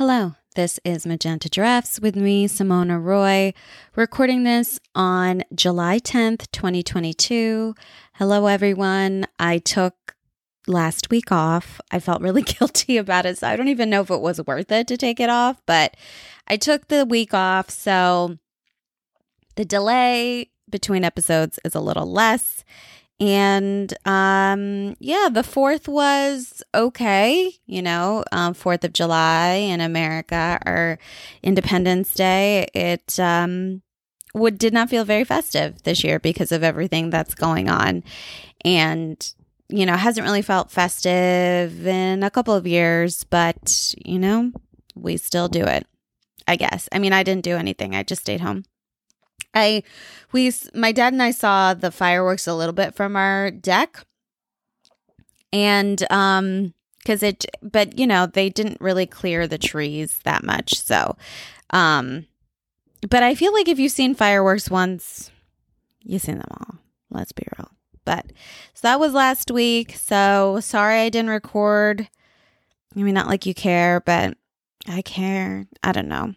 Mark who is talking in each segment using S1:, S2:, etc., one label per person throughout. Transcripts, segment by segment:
S1: Hello, this is Magenta Giraffes with me, Simona Roy, recording this on July 10th, 2022. Hello, everyone. I took last week off. I felt really guilty about it, so I don't even know if it was worth it to take it off, but I took the week off, so the delay between episodes is a little less. And um, yeah, the fourth was okay. You know, um, Fourth of July in America or Independence Day. It um, would did not feel very festive this year because of everything that's going on, and you know hasn't really felt festive in a couple of years. But you know, we still do it. I guess. I mean, I didn't do anything. I just stayed home. I we my dad and I saw the fireworks a little bit from our deck. And um cuz it but you know, they didn't really clear the trees that much. So um but I feel like if you've seen fireworks once, you've seen them all. Let's be real. But so that was last week. So sorry I didn't record. I mean, not like you care, but I care. I don't know.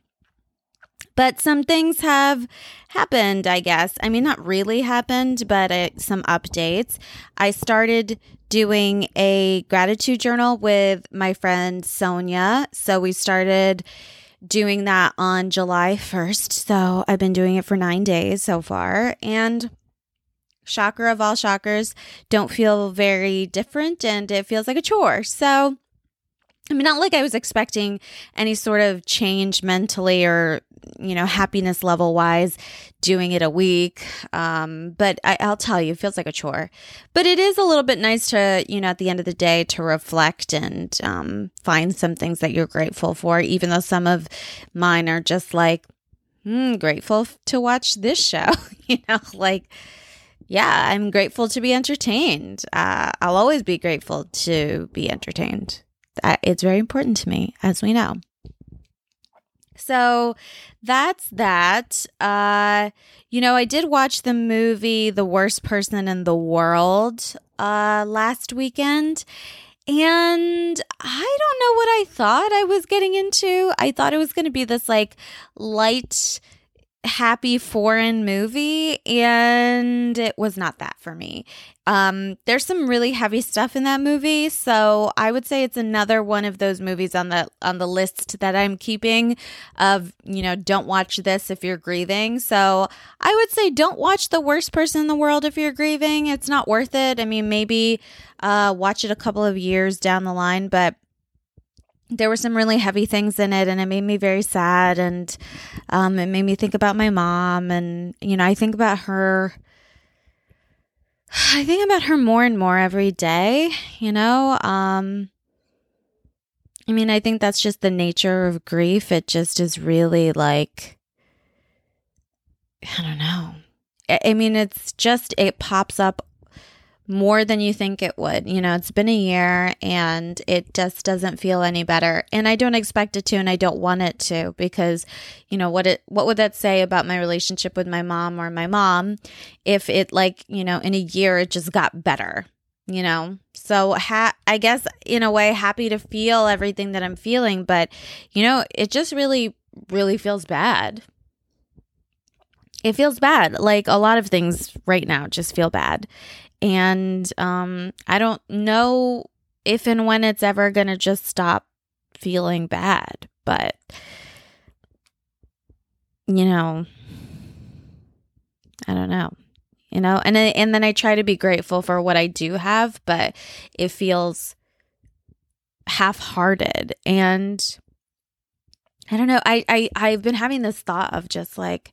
S1: But some things have happened, I guess. I mean, not really happened, but uh, some updates. I started doing a gratitude journal with my friend Sonia. So we started doing that on July 1st. So I've been doing it for nine days so far. And shocker of all shockers, don't feel very different and it feels like a chore. So I mean, not like I was expecting any sort of change mentally or, you know, happiness level wise doing it a week. Um, but I, will tell you, it feels like a chore. But it is a little bit nice to, you know, at the end of the day to reflect and um, find some things that you're grateful for, even though some of mine are just like, hmm, grateful to watch this show, you know, like, yeah, I'm grateful to be entertained. Uh, I'll always be grateful to be entertained it's very important to me, as we know. So that's that. Uh, you know, I did watch the movie The Worst Person in the World uh, last weekend. And I don't know what I thought I was getting into. I thought it was going to be this like light happy foreign movie and it was not that for me. Um there's some really heavy stuff in that movie, so I would say it's another one of those movies on the on the list that I'm keeping of, you know, don't watch this if you're grieving. So, I would say don't watch The Worst Person in the World if you're grieving. It's not worth it. I mean, maybe uh watch it a couple of years down the line, but there were some really heavy things in it and it made me very sad and um, it made me think about my mom and you know i think about her i think about her more and more every day you know um, i mean i think that's just the nature of grief. It just is really like i don't know. I mean, it's just, it pops up more than you think it would. You know, it's been a year and it just doesn't feel any better. And I don't expect it to and I don't want it to because, you know, what it what would that say about my relationship with my mom or my mom if it like, you know, in a year it just got better, you know? So ha- I guess in a way happy to feel everything that I'm feeling, but you know, it just really really feels bad. It feels bad. Like a lot of things right now just feel bad. And um, I don't know if and when it's ever going to just stop feeling bad, but you know, I don't know. You know, and and then I try to be grateful for what I do have, but it feels half-hearted and I don't know. I I I've been having this thought of just like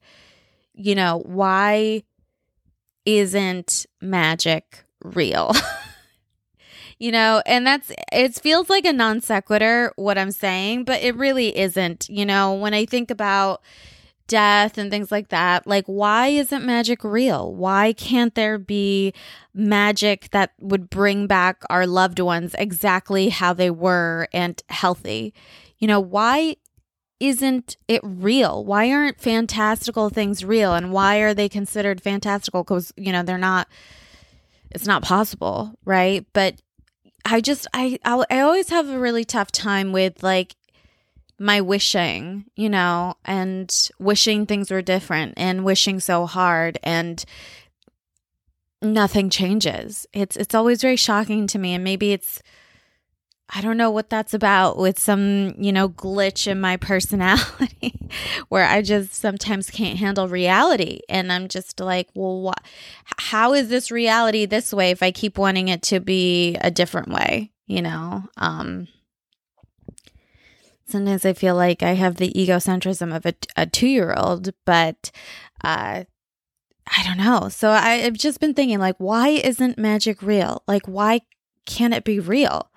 S1: you know, why isn't magic real? you know, and that's it feels like a non sequitur what I'm saying, but it really isn't. You know, when I think about death and things like that, like why isn't magic real? Why can't there be magic that would bring back our loved ones exactly how they were and healthy? You know, why isn't it real? Why aren't fantastical things real? And why are they considered fantastical? Because, you know, they're not, it's not possible, right? But I just, I, I'll, I always have a really tough time with like, my wishing, you know, and wishing things were different and wishing so hard and nothing changes. It's it's always very shocking to me and maybe it's I don't know what that's about with some, you know, glitch in my personality where I just sometimes can't handle reality. And I'm just like, well, what, how is this reality this way if I keep wanting it to be a different way, you know? Um, sometimes I feel like I have the egocentrism of a, a two year old, but, uh, I don't know. So I, I've just been thinking, like, why isn't magic real? Like, why can't it be real?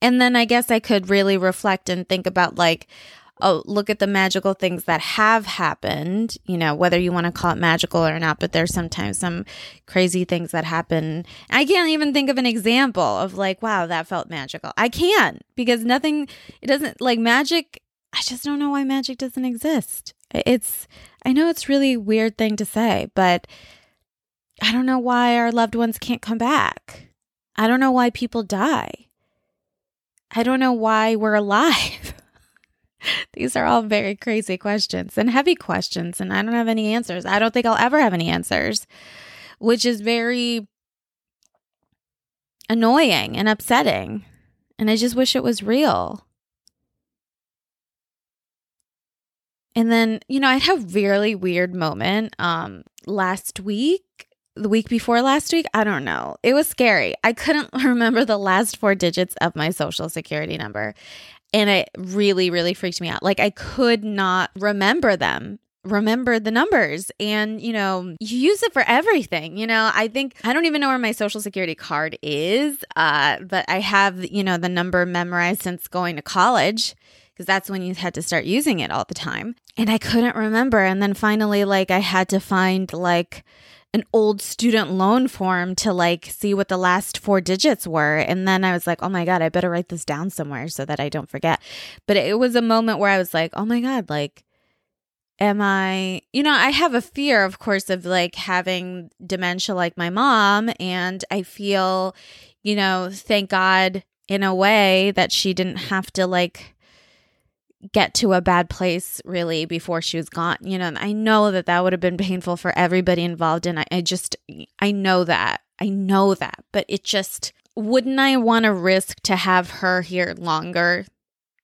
S1: And then I guess I could really reflect and think about like, oh, look at the magical things that have happened, you know, whether you want to call it magical or not, but there's sometimes some crazy things that happen. I can't even think of an example of like, wow, that felt magical. I can't because nothing, it doesn't like magic. I just don't know why magic doesn't exist. It's, I know it's really weird thing to say, but I don't know why our loved ones can't come back. I don't know why people die. I don't know why we're alive. These are all very crazy questions and heavy questions, and I don't have any answers. I don't think I'll ever have any answers, which is very annoying and upsetting. And I just wish it was real. And then, you know, I had a really weird moment um last week the week before last week. I don't know. It was scary. I couldn't remember the last four digits of my social security number. And it really, really freaked me out. Like I could not remember them remember the numbers and you know you use it for everything you know i think i don't even know where my social security card is uh but i have you know the number memorized since going to college because that's when you had to start using it all the time and i couldn't remember and then finally like i had to find like an old student loan form to like see what the last four digits were. And then I was like, oh my God, I better write this down somewhere so that I don't forget. But it was a moment where I was like, oh my God, like, am I, you know, I have a fear, of course, of like having dementia like my mom. And I feel, you know, thank God in a way that she didn't have to like, get to a bad place really before she was gone. You know, I know that that would have been painful for everybody involved. And I, I just, I know that. I know that. But it just, wouldn't I want to risk to have her here longer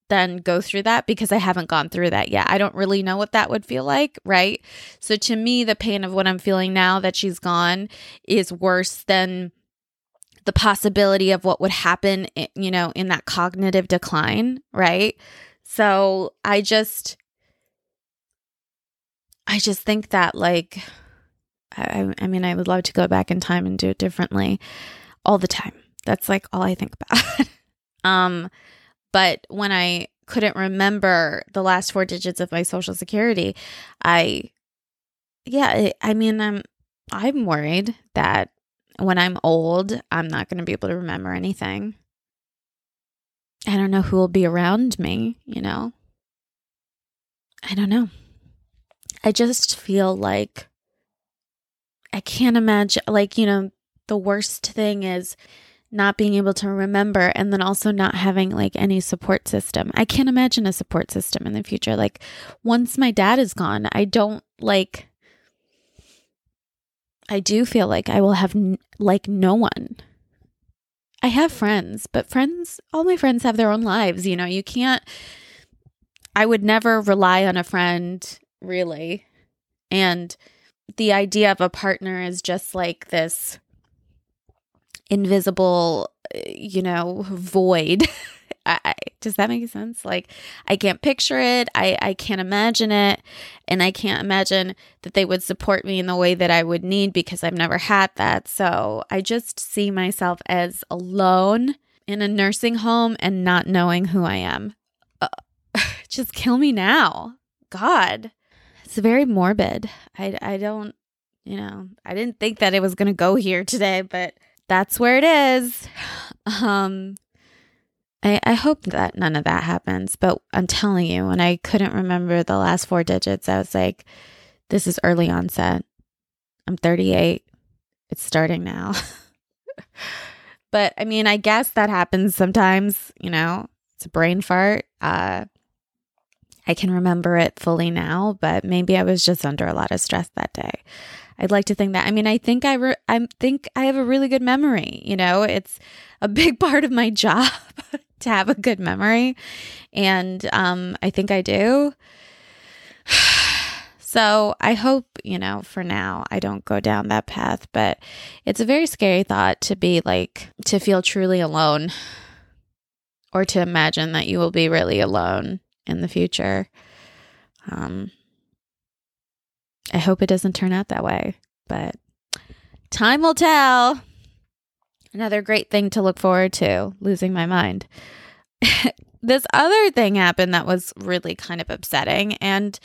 S1: than go through that because I haven't gone through that yet. I don't really know what that would feel like, right? So to me, the pain of what I'm feeling now that she's gone is worse than the possibility of what would happen, eh, you know, in that cognitive decline, right? So I just, I just think that like, I, I mean, I would love to go back in time and do it differently all the time. That's like all I think about. um, but when I couldn't remember the last four digits of my social security, I, yeah, I mean, I'm, I'm worried that when I'm old, I'm not going to be able to remember anything. I don't know who will be around me, you know? I don't know. I just feel like I can't imagine, like, you know, the worst thing is not being able to remember and then also not having like any support system. I can't imagine a support system in the future. Like, once my dad is gone, I don't like, I do feel like I will have like no one I have friends, but friends, all my friends have their own lives. You know, you can't, I would never rely on a friend really. And the idea of a partner is just like this invisible, eh, you know, void I, does that make sense? Like, I can't picture it. I, I can't imagine it. And I can't imagine that they would support me in the way that I would need because I've never had that. So I just see myself as alone in a nursing home and not knowing who I am. Uh, just kill me now. God. It's very morbid. I, I don't, you know, I didn't think that it was going to go here today, but that's where it is. Um, I, I hope that none of that happens, but I'm telling you, when I couldn't remember the last four digits, I was like, this is early onset. I'm 38. It's starting now. but I mean, I guess that happens sometimes, you know. It's a brain fart. Uh, I can remember it fully now, but maybe I was just under a lot of stress that day. I'd like to think that. I mean, I think I re- I think I have a really good memory. You know, it's a big part of my job to have a good memory, and um, I think I do. So I hope, you know, for now I don't go down that path, but it's a very scary thought to be like, to feel truly alone or to imagine that you will be really alone in the future. Um, I hope it doesn't turn out that way, but time will tell. Another great thing to look forward to losing my mind. this other thing happened that was really kind of upsetting. And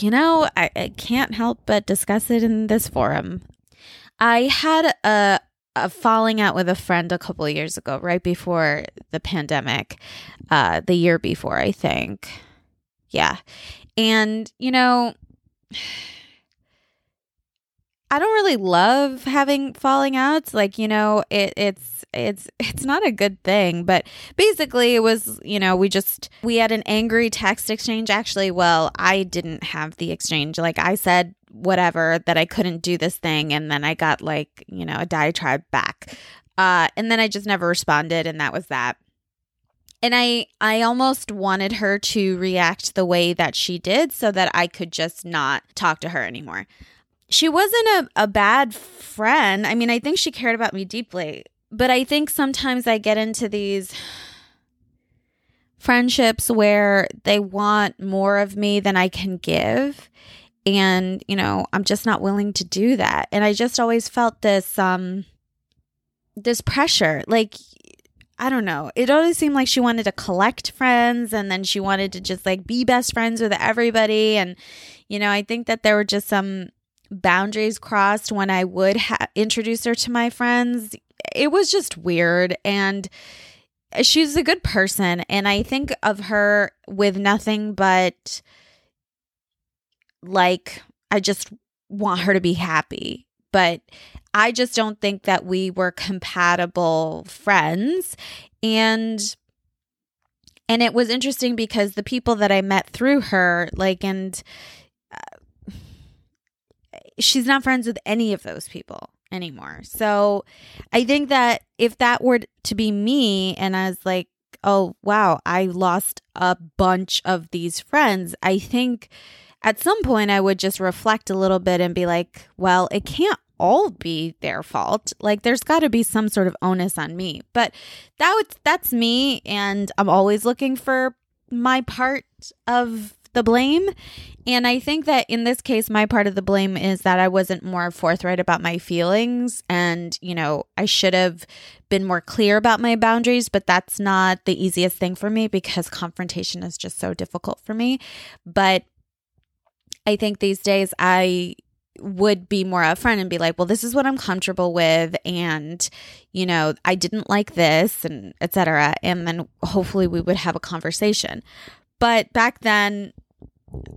S1: you know, I, I can't help but discuss it in this forum. I had a a falling out with a friend a couple years ago, right before the pandemic, uh, the year before, I think. Yeah. And, you know, I don't really love having falling outs. Like, you know, it, it's it's it's not a good thing. But basically it was, you know, we just we had an angry text exchange. Actually, well, I didn't have the exchange. Like I said whatever that I couldn't do this thing and then I got like, you know, a diatribe back. Uh and then I just never responded and that was that and i i almost wanted her to react the way that she did so that i could just not talk to her anymore she wasn't a, a bad friend. I mean, I think she cared about me deeply, but I think sometimes I get into these friendships where they want more of me than I can give. And, you know, I'm just not willing to do that. And I just always felt this, um, this pressure. Like, I don't know. It always seemed like she wanted to collect friends and then she wanted to just like be best friends with everybody. And, you know, I think that there were just some boundaries crossed when I would ha- introduce her to my friends. It was just weird. And she's a good person. And I think of her with nothing but like, I just want her to be happy. But I just don't think that we were compatible friends. And and it was interesting because the people that I met through her, like, and she's not friends with any of those people anymore. So I think that if that were to be me and I was like, oh, wow, I lost a bunch of these friends, I think at some point I would just reflect a little bit and be like, well, it can't all be their fault. Like there's got to be some sort of onus on me. But that would, that's me and I'm always looking for my part of the blame. And I think that in this case, my part of the blame is that I wasn't more forthright about my feelings. And, you know, I should have been more clear about my boundaries, but that's not the easiest thing for me because confrontation is just so difficult for me. But I think these days I would be more upfront and be like, well, this is what I'm comfortable with. And, you know, I didn't like this and etc. And then hopefully we would have a conversation. But back then,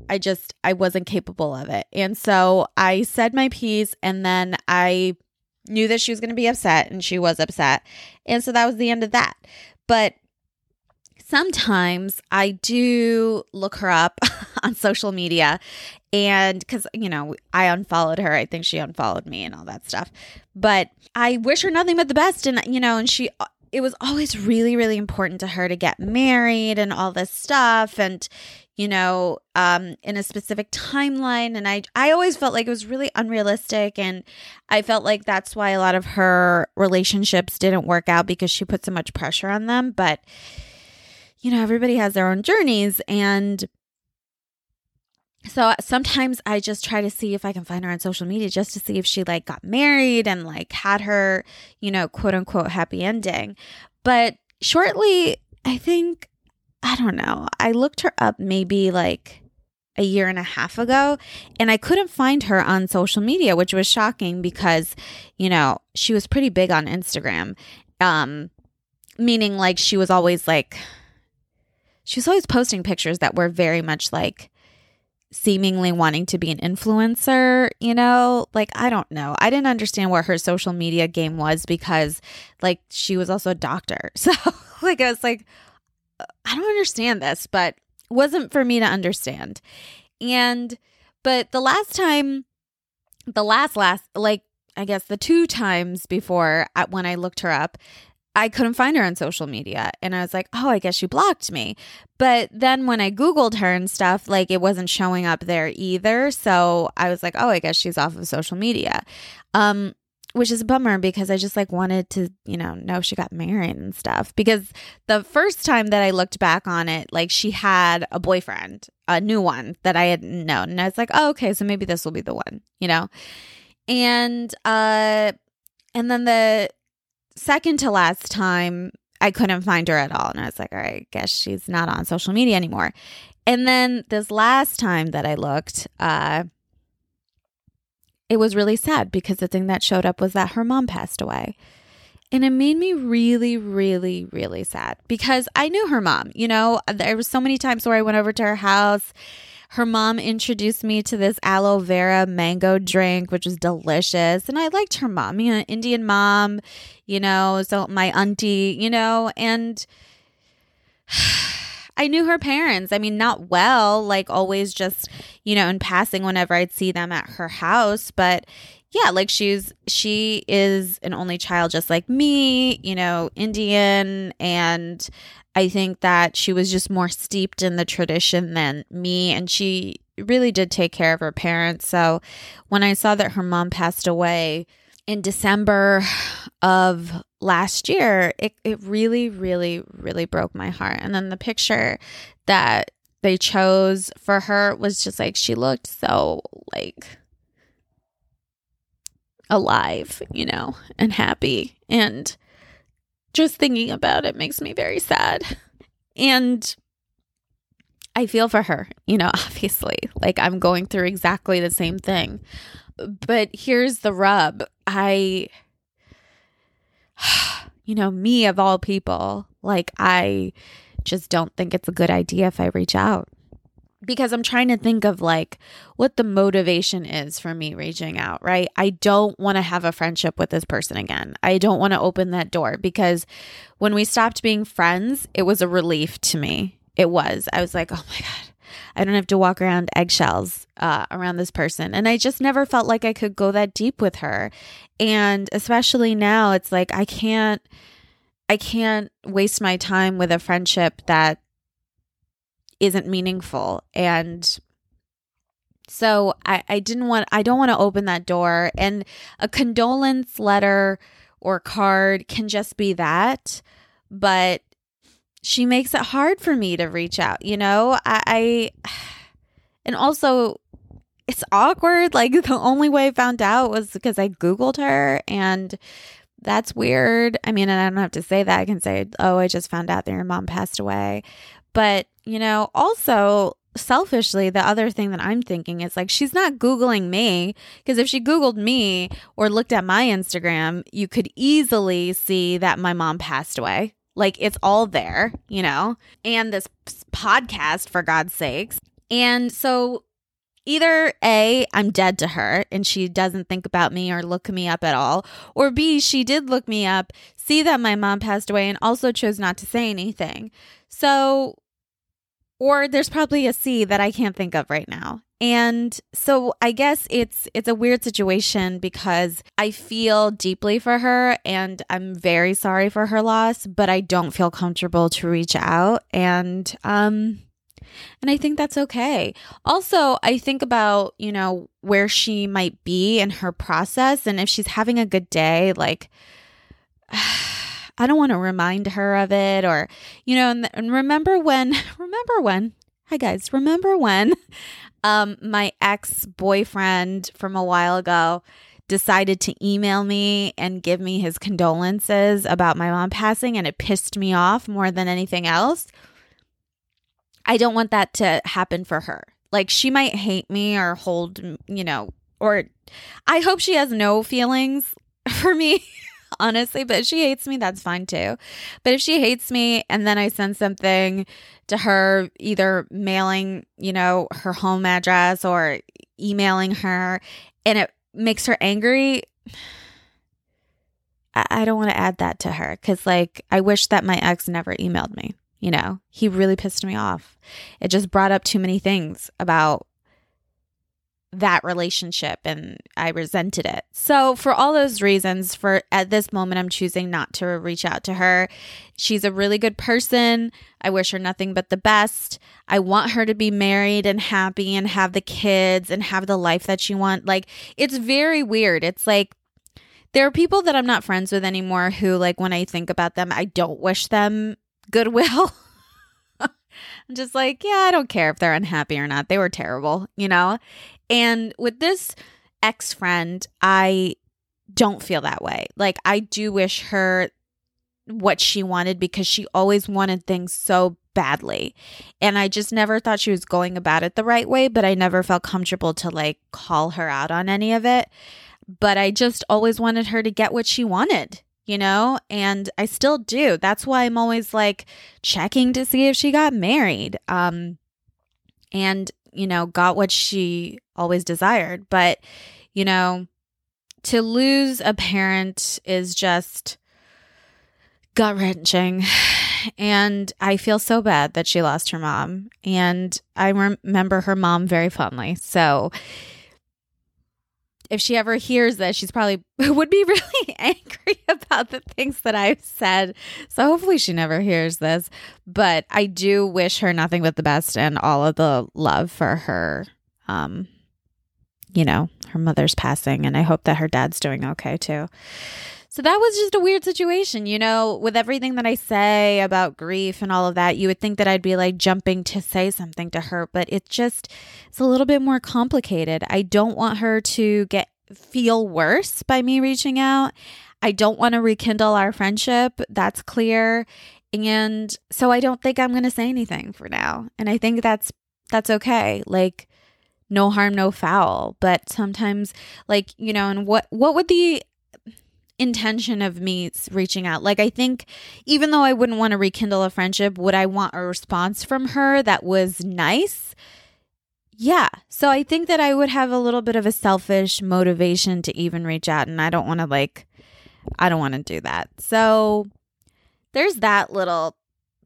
S1: I just I wasn't capable of it. And so I said my piece and then I knew that she was going to be upset and she was upset. And so that was the end of that. But sometimes I do look her up on social media and cuz you know, I unfollowed her. I think she unfollowed me and all that stuff. But I wish her nothing but the best and you know, and she it was always really really important to her to get married and all this stuff and you know um in a specific timeline and i i always felt like it was really unrealistic and i felt like that's why a lot of her relationships didn't work out because she put so much pressure on them but you know everybody has their own journeys and so sometimes I just try to see if I can find her on social media just to see if she like got married and like had her, you know, quote unquote happy ending. But shortly, I think, I don't know, I looked her up maybe like a year and a half ago and I couldn't find her on social media, which was shocking because, you know, she was pretty big on Instagram. Um, meaning like she was always like, she was always posting pictures that were very much like seemingly wanting to be an influencer, you know? Like, I don't know. I didn't understand what her social media game was because, like, she was also a doctor. So, like I was like, I don't understand this, but wasn't for me to understand. And but the last time, the last last like I guess the two times before at, when I looked her up, I couldn't find her on social media. And I was like, oh, I guess she blocked me. But then when I Googled her and stuff, like it wasn't showing up there either. So I was like, oh, I guess she's off of social media. Um, which is a bummer because I just like wanted to, you know, know if she got married and stuff. Because the first time that I looked back on it, like she had a boyfriend, a new one that I had known. And I was like, oh, okay, so maybe this will be the one, you know? And uh and then the second to last time I couldn't find her at all. And I was like, all right, I guess she's not on social media anymore. And then this last time that I looked, uh it was really sad because the thing that showed up was that her mom passed away. And it made me really, really, really sad because I knew her mom. You know, there was so many times where I went over to her house her mom introduced me to this aloe vera mango drink, which was delicious. And I liked her mom, you know, Indian mom, you know, so my auntie, you know, and I knew her parents. I mean, not well, like always just, you know, in passing whenever I'd see them at her house, but yeah, like she's she is an only child just like me, you know, Indian and I think that she was just more steeped in the tradition than me and she really did take care of her parents. So when I saw that her mom passed away in December of last year, it, it really, really, really broke my heart. And then the picture that they chose for her was just like she looked so like alive, you know, and happy. And just thinking about it makes me very sad. And I feel for her, you know, obviously. Like I'm going through exactly the same thing. But here's the rub. I you know, me of all people, like I just don't think it's a good idea if I reach out because I'm trying to think of like what the motivation is for me reaching out, right? I don't want to have a friendship with this person again. I don't want to open that door because when we stopped being friends, it was a relief to me. It was. I was like, oh my God, I don't have to walk around eggshells uh, around this person. And I just never felt like I could go that deep with her. And especially now, it's like I can't. I can't waste my time with a friendship that isn't meaningful. And so I, I didn't want, I don't want to open that door. And a condolence letter or card can just be that. But she makes it hard for me to reach out, you know? I, I and also, it's awkward. Like, the only way I found out was because I Googled her and that's weird. I mean, and I don't have to say that. I can say, oh, I just found out that your mom passed away. But, you know, also selfishly, the other thing that I'm thinking is like, she's not Googling me because if she Googled me or looked at my Instagram, you could easily see that my mom passed away. Like it's all there, you know, and this podcast, for God's sakes. And so either A, I'm dead to her and she doesn't think about me or look me up at all, or B, she did look me up, see that my mom passed away, and also chose not to say anything. So or there's probably a C that I can't think of right now. And so I guess it's it's a weird situation because I feel deeply for her and I'm very sorry for her loss, but I don't feel comfortable to reach out and um and I think that's okay. Also, I think about, you know, where she might be in her process and if she's having a good day, like I don't want to remind her of it or, you know, and, and remember when, remember when, hi guys, remember when um, my ex boyfriend from a while ago decided to email me and give me his condolences about my mom passing and it pissed me off more than anything else. I don't want that to happen for her. Like she might hate me or hold, you know, or I hope she has no feelings for me honestly. But if she hates me, that's fine too. But if she hates me and then I send something to her, either mailing, you know, her home address or emailing her, and it makes her angry, I, I don't want to add that to her because, like, I wish that my ex never emailed me. You know, he really pissed me off. It just brought up too many things about that relationship and I resented it. So for all those reasons for at this moment I'm choosing not to reach out to her. She's a really good person. I wish her nothing but the best. I want her to be married and happy and have the kids and have the life that she wants. Like it's very weird. It's like there are people that I'm not friends with anymore who like when I think about them I don't wish them goodwill. I'm just like, yeah, I don't care if they're unhappy or not. They were terrible, you know? And with this ex friend, I don't feel that way. Like, I do wish her what she wanted because she always wanted things so badly. And I just never thought she was going about it the right way, but I never felt comfortable to like call her out on any of it. But I just always wanted her to get what she wanted, you know? And I still do. That's why I'm always like checking to see if she got married. Um and you know, got what she always desired. But, you know, to lose a parent is just gut wrenching. And I feel so bad that she lost her mom. And I remember her mom very fondly. So, if she ever hears this, she's probably would be really angry about the things that I've said. So hopefully she never hears this. But I do wish her nothing but the best and all of the love for her um you know, her mother's passing and I hope that her dad's doing okay too. So that was just a weird situation, you know, with everything that I say about grief and all of that, you would think that I'd be like jumping to say something to her, but it just it's a little bit more complicated. I don't want her to get feel worse by me reaching out. I don't want to rekindle our friendship. That's clear. And so I don't think I'm going to say anything for now. And I think that's that's okay. Like no harm no foul, but sometimes like, you know, and what what would the intention of me reaching out. Like, I think even though I wouldn't want to rekindle a friendship, would I want a response from her that was nice? Yeah. So I think that I would have a little bit of a selfish motivation to even reach out. And I don't want to, like, I don't want to do that. So there's that little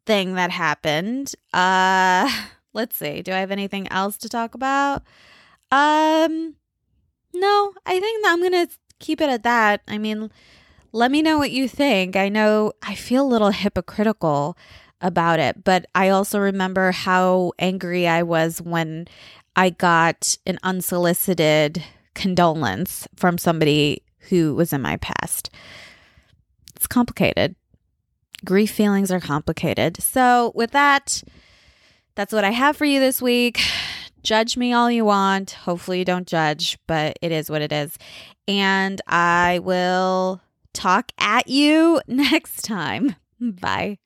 S1: thing that happened. Uh, let's see. Do I have anything else to talk about? Um, no, I think I'm going to keep it at that. I mean, let me know what you think. I know I feel a little hypocritical about it, but I also remember how angry I was when I got an unsolicited condolence from somebody who was in my past. It's complicated. Grief feelings are complicated. So, with that, that's what I have for you this week. Judge me all you want. Hopefully, you don't judge, but it is what it is. And I will talk at you next time. Bye.